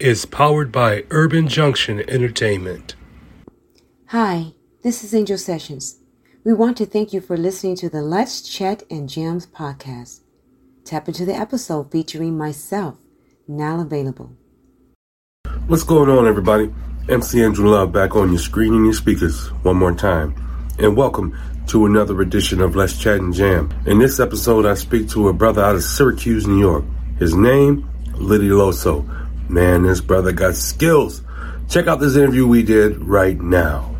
is powered by Urban Junction Entertainment. Hi, this is Angel Sessions. We want to thank you for listening to the Let's Chat and Jams podcast. Tap into the episode featuring myself, now available. What's going on, everybody? MC Andrew Love back on your screen and your speakers one more time. And welcome to another edition of Let's Chat and Jam. In this episode, I speak to a brother out of Syracuse, New York. His name, Litty Loso. Man, this brother got skills. Check out this interview we did right now.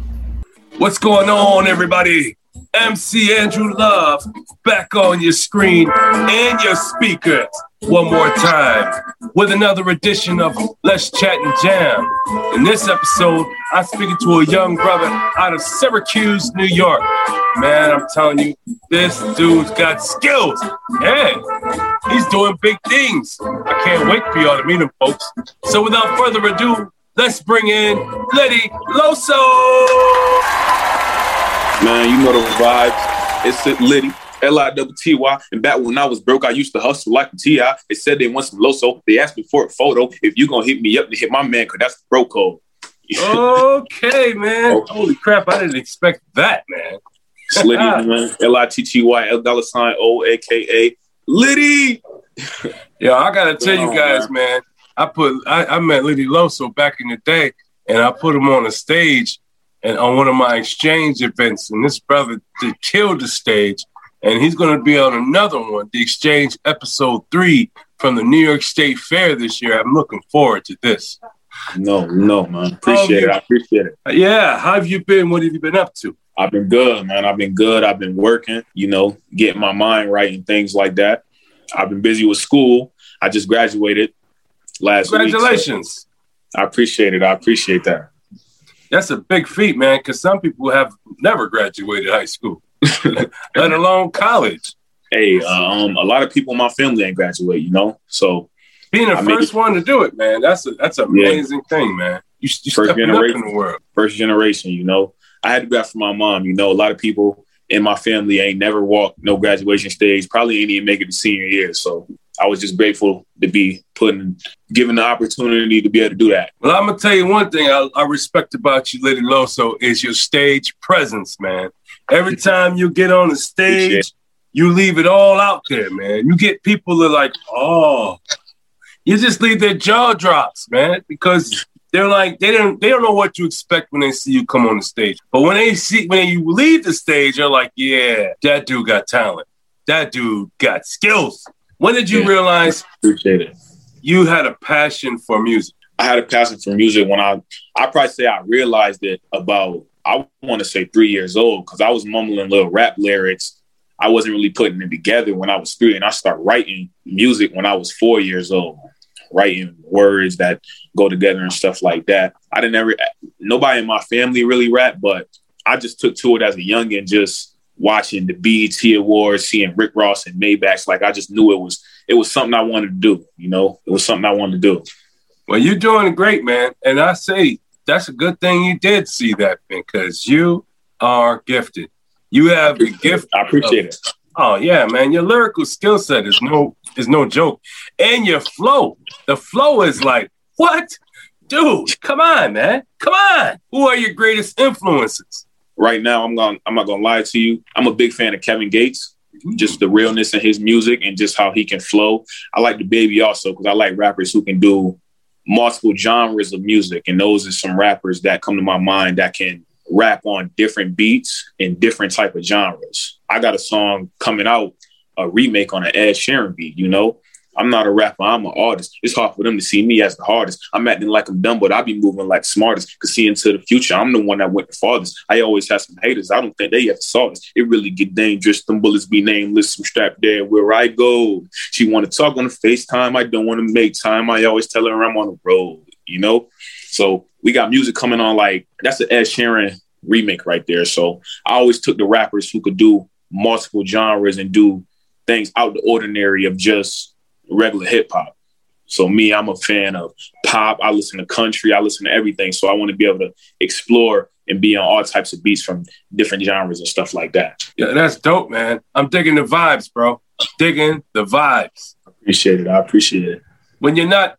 What's going on, everybody? MC Andrew Love back on your screen and your speakers one more time with another edition of Let's Chat and Jam. In this episode, I'm speaking to a young brother out of Syracuse, New York. Man, I'm telling you, this dude's got skills. Yeah, he's doing big things. I can't wait for y'all to meet him, folks. So without further ado, let's bring in Litty Loso. Man, you know the vibes. It's Litty. L-I-W-T-Y. And back when I was broke, I used to hustle like a T.I. They said they want some Loso. They asked me for a photo. If you gonna hit me up to hit my man, cause that's the bro code. okay, man. Oh. Holy crap, I didn't expect that, man. Slitty, ah. man. L-I-T-T-Y, L dollar sign O-A-K-A. Litty! Yeah, I gotta tell you oh, guys, man. I put I, I met Litty Loso back in the day, and I put him on a stage and on one of my exchange events, and this brother did kill the stage, and he's going to be on another one, the exchange episode three from the New York State Fair this year. I'm looking forward to this. No, no, man. Appreciate it. I appreciate it. Yeah. How have you been? What have you been up to? I've been good, man. I've been good. I've been working, you know, getting my mind right and things like that. I've been busy with school. I just graduated last Congratulations. Week, so I appreciate it. I appreciate that that's a big feat, man, because some people have never graduated high school, let alone college. Hey, um, a lot of people in my family ain't graduate, you know. So being the I first mean, one to do it, man, that's a that's an amazing yeah. thing, man. You, you first generation in the world. First generation, you know. I had to be out for my mom. You know, a lot of people in my family ain't never walked no graduation stage, probably ain't even make it to senior year. So I was just grateful to be put in, given the opportunity to be able to do that. Well, I'm gonna tell you one thing I, I respect about you, Litty Loso, is your stage presence, man. Every time you get on the stage, you leave it all out there, man. You get people that are like, oh, you just leave their jaw drops, man, because they're like they don't they don't know what to expect when they see you come on the stage. But when they see when you leave the stage, they're like, yeah, that dude got talent. That dude got skills. When did you yeah. realize Appreciate it. you had a passion for music? I had a passion for music when I I probably say I realized it about I want to say three years old because I was mumbling little rap lyrics. I wasn't really putting it together when I was three, and I started writing music when I was four years old, writing words that go together and stuff like that. I didn't ever nobody in my family really rap, but I just took to it as a young and just watching the BET Awards, seeing Rick Ross and Maybach's, like I just knew it was it was something I wanted to do. You know, it was something I wanted to do. Well, you're doing great, man. And I say that's a good thing you did see that because you are gifted. You have the gift. I appreciate of, it. Oh yeah, man. Your lyrical skill set is no is no joke. And your flow. The flow is like, what? Dude, come on, man. Come on. Who are your greatest influences? Right now, I'm going I'm not gonna lie to you. I'm a big fan of Kevin Gates. Mm-hmm. Just the realness in his music and just how he can flow. I like the baby also because I like rappers who can do multiple genres of music. And those are some rappers that come to my mind that can rap on different beats in different type of genres. I got a song coming out, a remake on an Ed Sheeran beat, you know? I'm not a rapper, I'm an artist. It's hard for them to see me as the hardest. I'm acting like I'm dumb, but I be moving like smartest. Cause see into the future, I'm the one that went the farthest. I always have some haters. I don't think they ever saw this. It really get dangerous. Them bullets be nameless. I'm strapped there where I go. She wanna talk on the FaceTime. I don't wanna make time. I always tell her I'm on the road, you know? So we got music coming on like that's the Ed Sheeran remake right there. So I always took the rappers who could do multiple genres and do things out the ordinary of just regular hip hop. So me, I'm a fan of pop. I listen to country. I listen to everything. So I want to be able to explore and be on all types of beats from different genres and stuff like that. Yeah, that's dope, man. I'm digging the vibes, bro. I'm digging the vibes. Appreciate it. I appreciate it. When you're not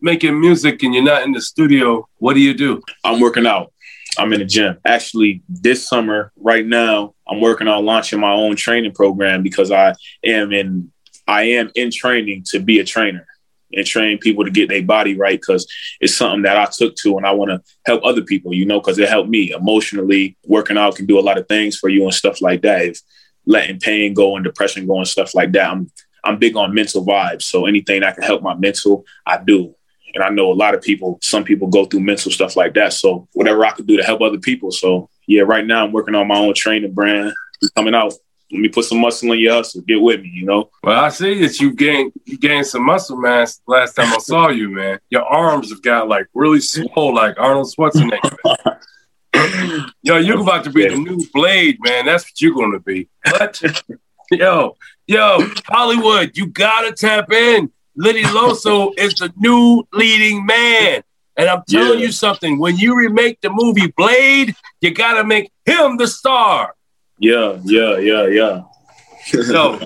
making music and you're not in the studio, what do you do? I'm working out. I'm in the gym. Actually, this summer, right now, I'm working on launching my own training program because I am in I am in training to be a trainer and train people to get their body right because it's something that I took to and I want to help other people, you know, because it helped me emotionally. Working out can do a lot of things for you and stuff like that. If letting pain go and depression go and stuff like that, I'm I'm big on mental vibes. So anything that can help my mental, I do. And I know a lot of people, some people go through mental stuff like that. So whatever I could do to help other people. So yeah, right now I'm working on my own training brand coming out. Let me put some muscle in your hustle. Get with me, you know. Well, I see that you gained you gained some muscle mass last time I saw you, man. Your arms have got like really swole, like Arnold Schwarzenegger. yo, you're about to be the new Blade, man. That's what you're going to be. But yo, yo, Hollywood, you gotta tap in. Litty Loso is the new leading man. And I'm telling yeah. you something, when you remake the movie Blade, you gotta make him the star. Yeah, yeah, yeah, yeah. so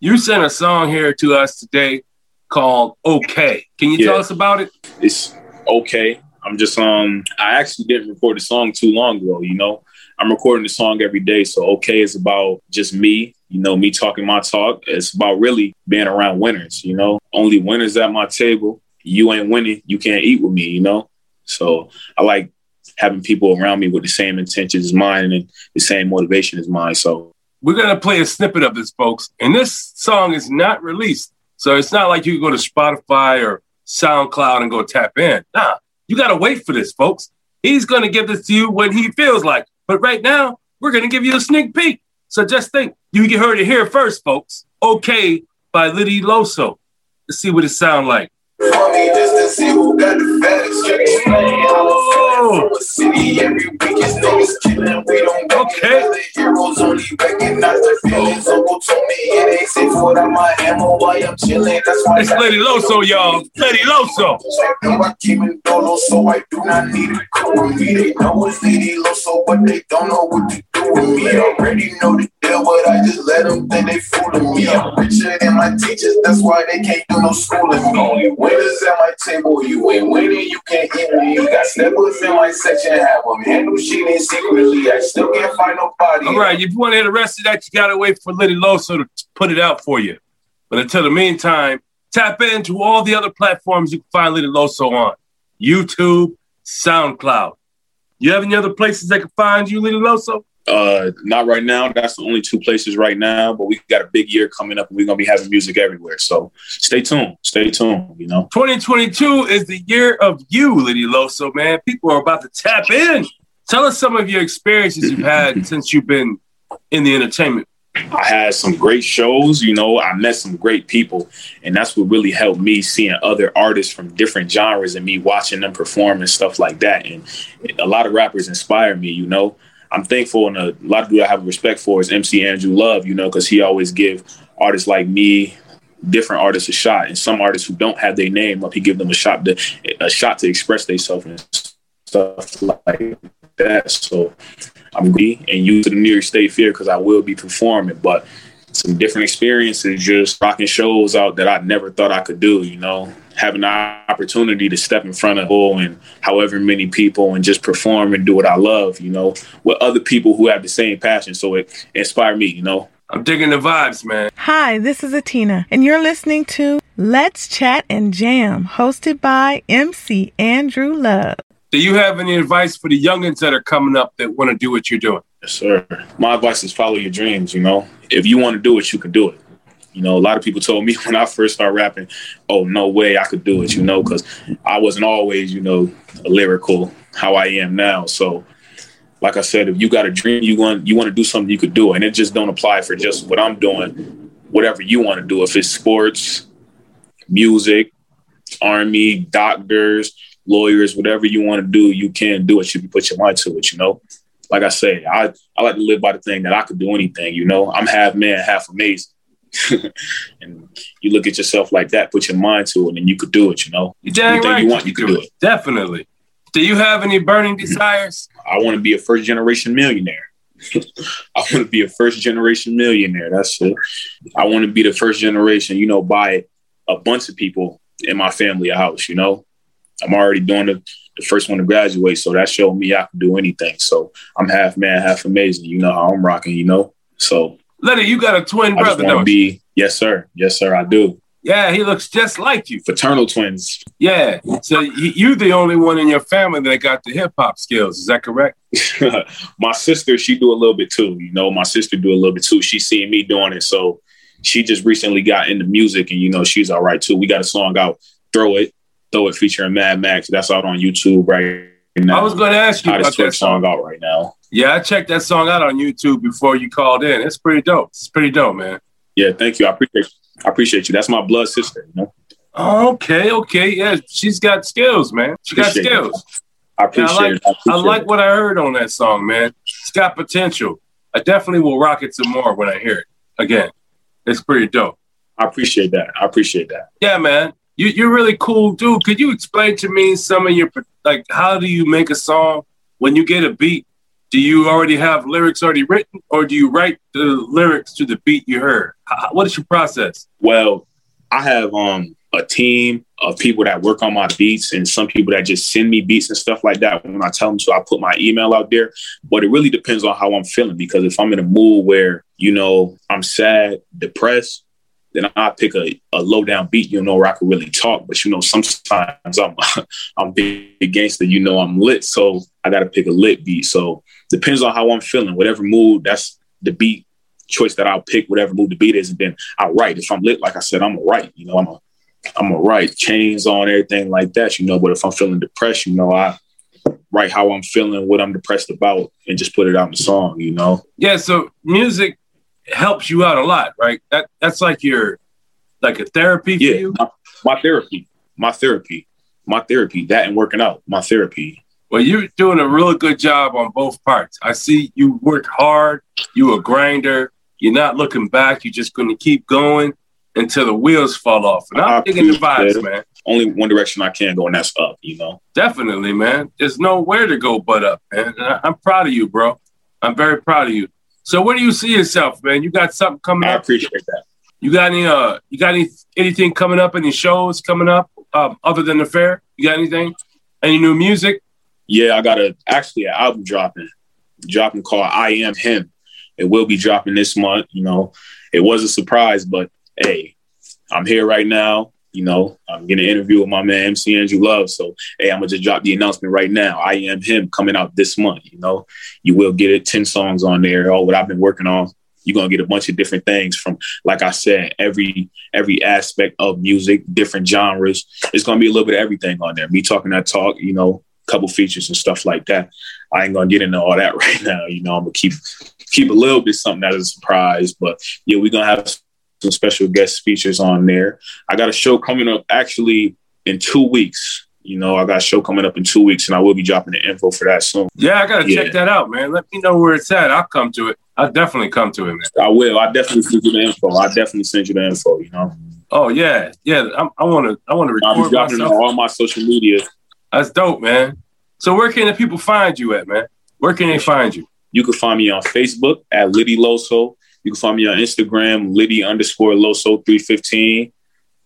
you sent a song here to us today called Okay. Can you yeah. tell us about it? It's okay. I'm just um I actually didn't record the song too long ago, you know. I'm recording the song every day. So okay is about just me you know, me talking my talk. It's about really being around winners, you know, only winners at my table. You ain't winning, you can't eat with me, you know? So I like having people around me with the same intentions as mine and the same motivation as mine. So we're going to play a snippet of this, folks. And this song is not released. So it's not like you go to Spotify or SoundCloud and go tap in. Nah, you got to wait for this, folks. He's going to give this to you when he feels like. But right now, we're going to give you a sneak peek. So just think, you get heard it here first, folks. Okay by Litty Loso. Let's see what it sound like. Funny just to see who got the. Okay. The heroes only recognize the feelings. Uncle told me it ain't safe without my ammo while I'm chilling. That's why it's Lady Loso, y'all. Lady Loso. I came in dolo, so I do not need a crew with me. They know it's Lady Loso, but they don't know what to do with me. Already know the deal, but I just let them think they fooling me. I'm richer than my teachers, that's why they can't do no schooling. Only winners at my table, you ain't winning, you can't eat me. You got snippers in my section, have them handle shit in secretly. I still can't find nobody. All right, if you want to hear rest of that, you gotta wait for Litty Loso to put it out for you. But until the meantime, tap into all the other platforms you can find Litty Loso on. YouTube, SoundCloud. You have any other places they can find you, Litty Loso? Uh, not right now. That's the only two places right now. But we got a big year coming up, and we're gonna be having music everywhere. So stay tuned. Stay tuned. You know, 2022 is the year of you, Litty Loso. Man, people are about to tap in. Tell us some of your experiences you've had since you've been in the entertainment. I had some great shows, you know, I met some great people, and that's what really helped me seeing other artists from different genres and me watching them perform and stuff like that. And a lot of rappers inspire me, you know. I'm thankful and a lot of people I have respect for is MC Andrew Love, you know, because he always give artists like me, different artists a shot, and some artists who don't have their name up, he give them a shot to a shot to express themselves and stuff like that. So I'm be and use the New York State Fair because I will be performing, but some different experiences, just rocking shows out that I never thought I could do. You know, having the opportunity to step in front of all and however many people and just perform and do what I love. You know, with other people who have the same passion. So it inspired me. You know. I'm digging the vibes, man. Hi, this is Atina, and you're listening to Let's Chat and Jam, hosted by MC Andrew Love. Do you have any advice for the youngins that are coming up that want to do what you're doing? Yes, sir. My advice is follow your dreams. You know, if you want to do it, you can do it. You know, a lot of people told me when I first started rapping, "Oh, no way I could do it." You know, because I wasn't always, you know, lyrical how I am now. So, like I said, if you got a dream, you want you want to do something, you could do it, and it just don't apply for just what I'm doing. Whatever you want to do, if it's sports, music, army, doctors, lawyers, whatever you want to do, you can do it. You can put your mind to it, you know. Like I say, I, I like to live by the thing that I could do anything, you know. I'm half man, half amazing. and you look at yourself like that, put your mind to it, and you could do it, you know. You Anything right you want, you can do it. Definitely. Do you have any burning desires? I want to be a first generation millionaire. I want to be a first generation millionaire. That's it. I want to be the first generation, you know, buy a bunch of people in my family a house, you know. I'm already doing the, the first one to graduate, so that showed me I can do anything. So I'm half man, half amazing. You know how I'm rocking, you know. So Letty, you got a twin I brother, don't you? be, yes, sir, yes, sir, I do. Yeah, he looks just like you. Fraternal twins. Yeah. So you're the only one in your family that got the hip hop skills. Is that correct? my sister, she do a little bit too. You know, my sister do a little bit too. She seen me doing it, so she just recently got into music, and you know, she's all right too. We got a song out, "Throw It," "Throw It" featuring Mad Max. That's out on YouTube right now. I was going to ask you Hottest about that song out right now. Yeah, I checked that song out on YouTube before you called in. It's pretty dope. It's pretty dope, man. Yeah, thank you. I appreciate. I appreciate you. That's my blood sister. You know, oh, Okay, okay. Yeah, she's got skills, man. She got Appreciate it. skills. I Yeah, I appreciate like, it. I, I like it. what I heard on that song, man. It's got potential. I definitely will rock it some more when I hear it again. It's pretty dope. I appreciate that. I appreciate that. Yeah, man. You, you're really cool, dude. Could you explain to me some of your, like, how do you make a song when you get a beat? Do you already have lyrics already written, or do you write the lyrics to the beat you heard? How, what is your process? Well, I have um a team of people that work on my beats and some people that just send me beats and stuff like that when I tell them so I put my email out there. But it really depends on how I'm feeling because if I'm in a mood where, you know, I'm sad, depressed, then I pick a, a low down beat, you know, where I can really talk. But you know, sometimes I'm I'm big gangster, you know, I'm lit. So I gotta pick a lit beat. So depends on how I'm feeling. Whatever mood, that's the beat choice that I'll pick, whatever mood the beat is, and then I'll write. If I'm lit, like I said, I'm a write. You know, I'm a I'm a write. Chains on everything like that, you know. But if I'm feeling depressed, you know, I write how I'm feeling, what I'm depressed about, and just put it out in the song, you know. Yeah, so music helps you out a lot, right? That that's like your like a therapy for Yeah, you. my, my therapy, my therapy, my therapy, that and working out, my therapy. Well, you're doing a really good job on both parts. I see you work hard. You a grinder. You're not looking back. You're just going to keep going until the wheels fall off. And I I'm digging the vibes, it. man. Only one direction I can go, and that's up, you know. Definitely, man. There's nowhere to go but up, man. And I'm proud of you, bro. I'm very proud of you. So, where do you see yourself, man? You got something coming I up? I appreciate that. You got any? Uh, you got any anything coming up? Any shows coming up um, other than the fair? You got anything? Any new music? Yeah, I got a actually an album dropping, dropping called I Am Him. It will be dropping this month. You know, it was a surprise, but hey, I'm here right now. You know, I'm getting an interview with my man MC Andrew Love. So hey, I'm gonna just drop the announcement right now. I Am Him coming out this month. You know, you will get it, 10 songs on there, all what I've been working on. You're gonna get a bunch of different things from, like I said, every every aspect of music, different genres. It's gonna be a little bit of everything on there. Me talking that talk, you know, a couple features and stuff like that. I ain't gonna get into all that right now. You know, I'm gonna keep keep a little bit something that is a surprise. But yeah, we're gonna have some special guest features on there. I got a show coming up actually in two weeks. You know, I got a show coming up in two weeks, and I will be dropping the info for that soon. Yeah, I gotta Yeah. check that out, man. Let me know where it's at. I'll come to it. I'll definitely come to it, man. I will. I definitely send you the info. I definitely send you the info. You know, Oh yeah, yeah. I'm, I want to. I want to record. I'm dropping it on all my social media. That's dope, man. So where can the people find you at, man? Where can they find you? You can find me on Facebook at Litty Loso. You can find me on Instagram, Litty underscore Loso 315.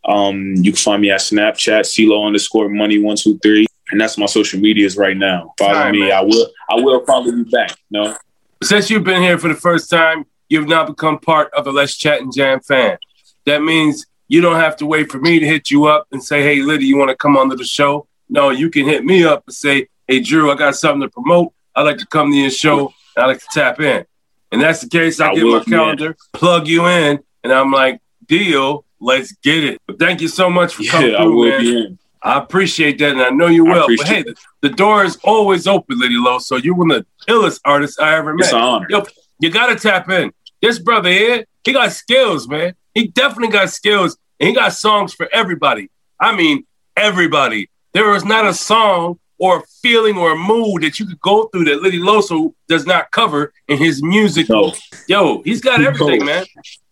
Um, you can find me at Snapchat, CeeLo underscore money one two three. And that's my social medias right now. Follow right, me. man. I will I will probably be back. No. Since you've been here for the first time, you've now become part of the Let's Chat and Jam fan. That means you don't have to wait for me to hit you up and say, hey, Litty, you want to come onto the show? No, you can hit me up and say, hey, Drew, I got something to promote. I'd like to come to your show. I'd like to tap in. And that's the case. I, I get will, my calendar, plug you in, and I'm like, deal, let's get it. But thank you so much for coming Yeah, I through, will man. be in. I appreciate that, and I know you will. But hey, the, the door is always open, Litty Low. So you're one of the illest artists I ever met. It's an honor. Yo, you gotta tap in. This brother here, he got skills, man. He definitely got skills, and he got songs for everybody. I mean, everybody. There is not a song or a feeling or a mood that you could go through that Litty Loso does not cover in his music. No. Yo, he's got everything, No. man.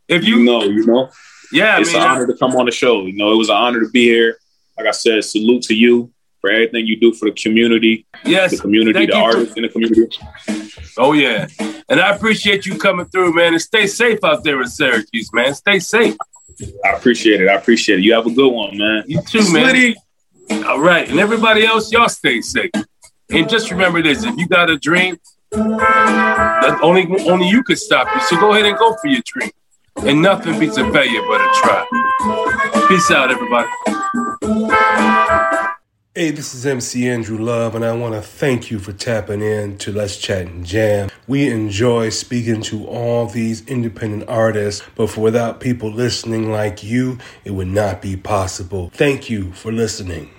If You you, know, you know. yeah, I it's mean, an honor to come on the show. You know, it was an honor to be here. Like I said, salute to you for everything you do for the community, yes, the community, the artists in the community. Oh yeah, and I appreciate you coming through, man. And stay safe out there in Syracuse, man. Stay safe. I appreciate it. I appreciate it. You have a good one, man. You too, man. Slitty. All right, and everybody else, y'all stay safe. And just remember this: if you got a dream, that only only you could stop you. So go ahead and go for your dream. And nothing beats a failure but a try. Peace out, everybody. Hey, this is MC Andrew Love, and I want to thank you for tapping in to Let's Chat and Jam. We enjoy speaking to all these independent artists, but for without people listening like you, it would not be possible. Thank you for listening.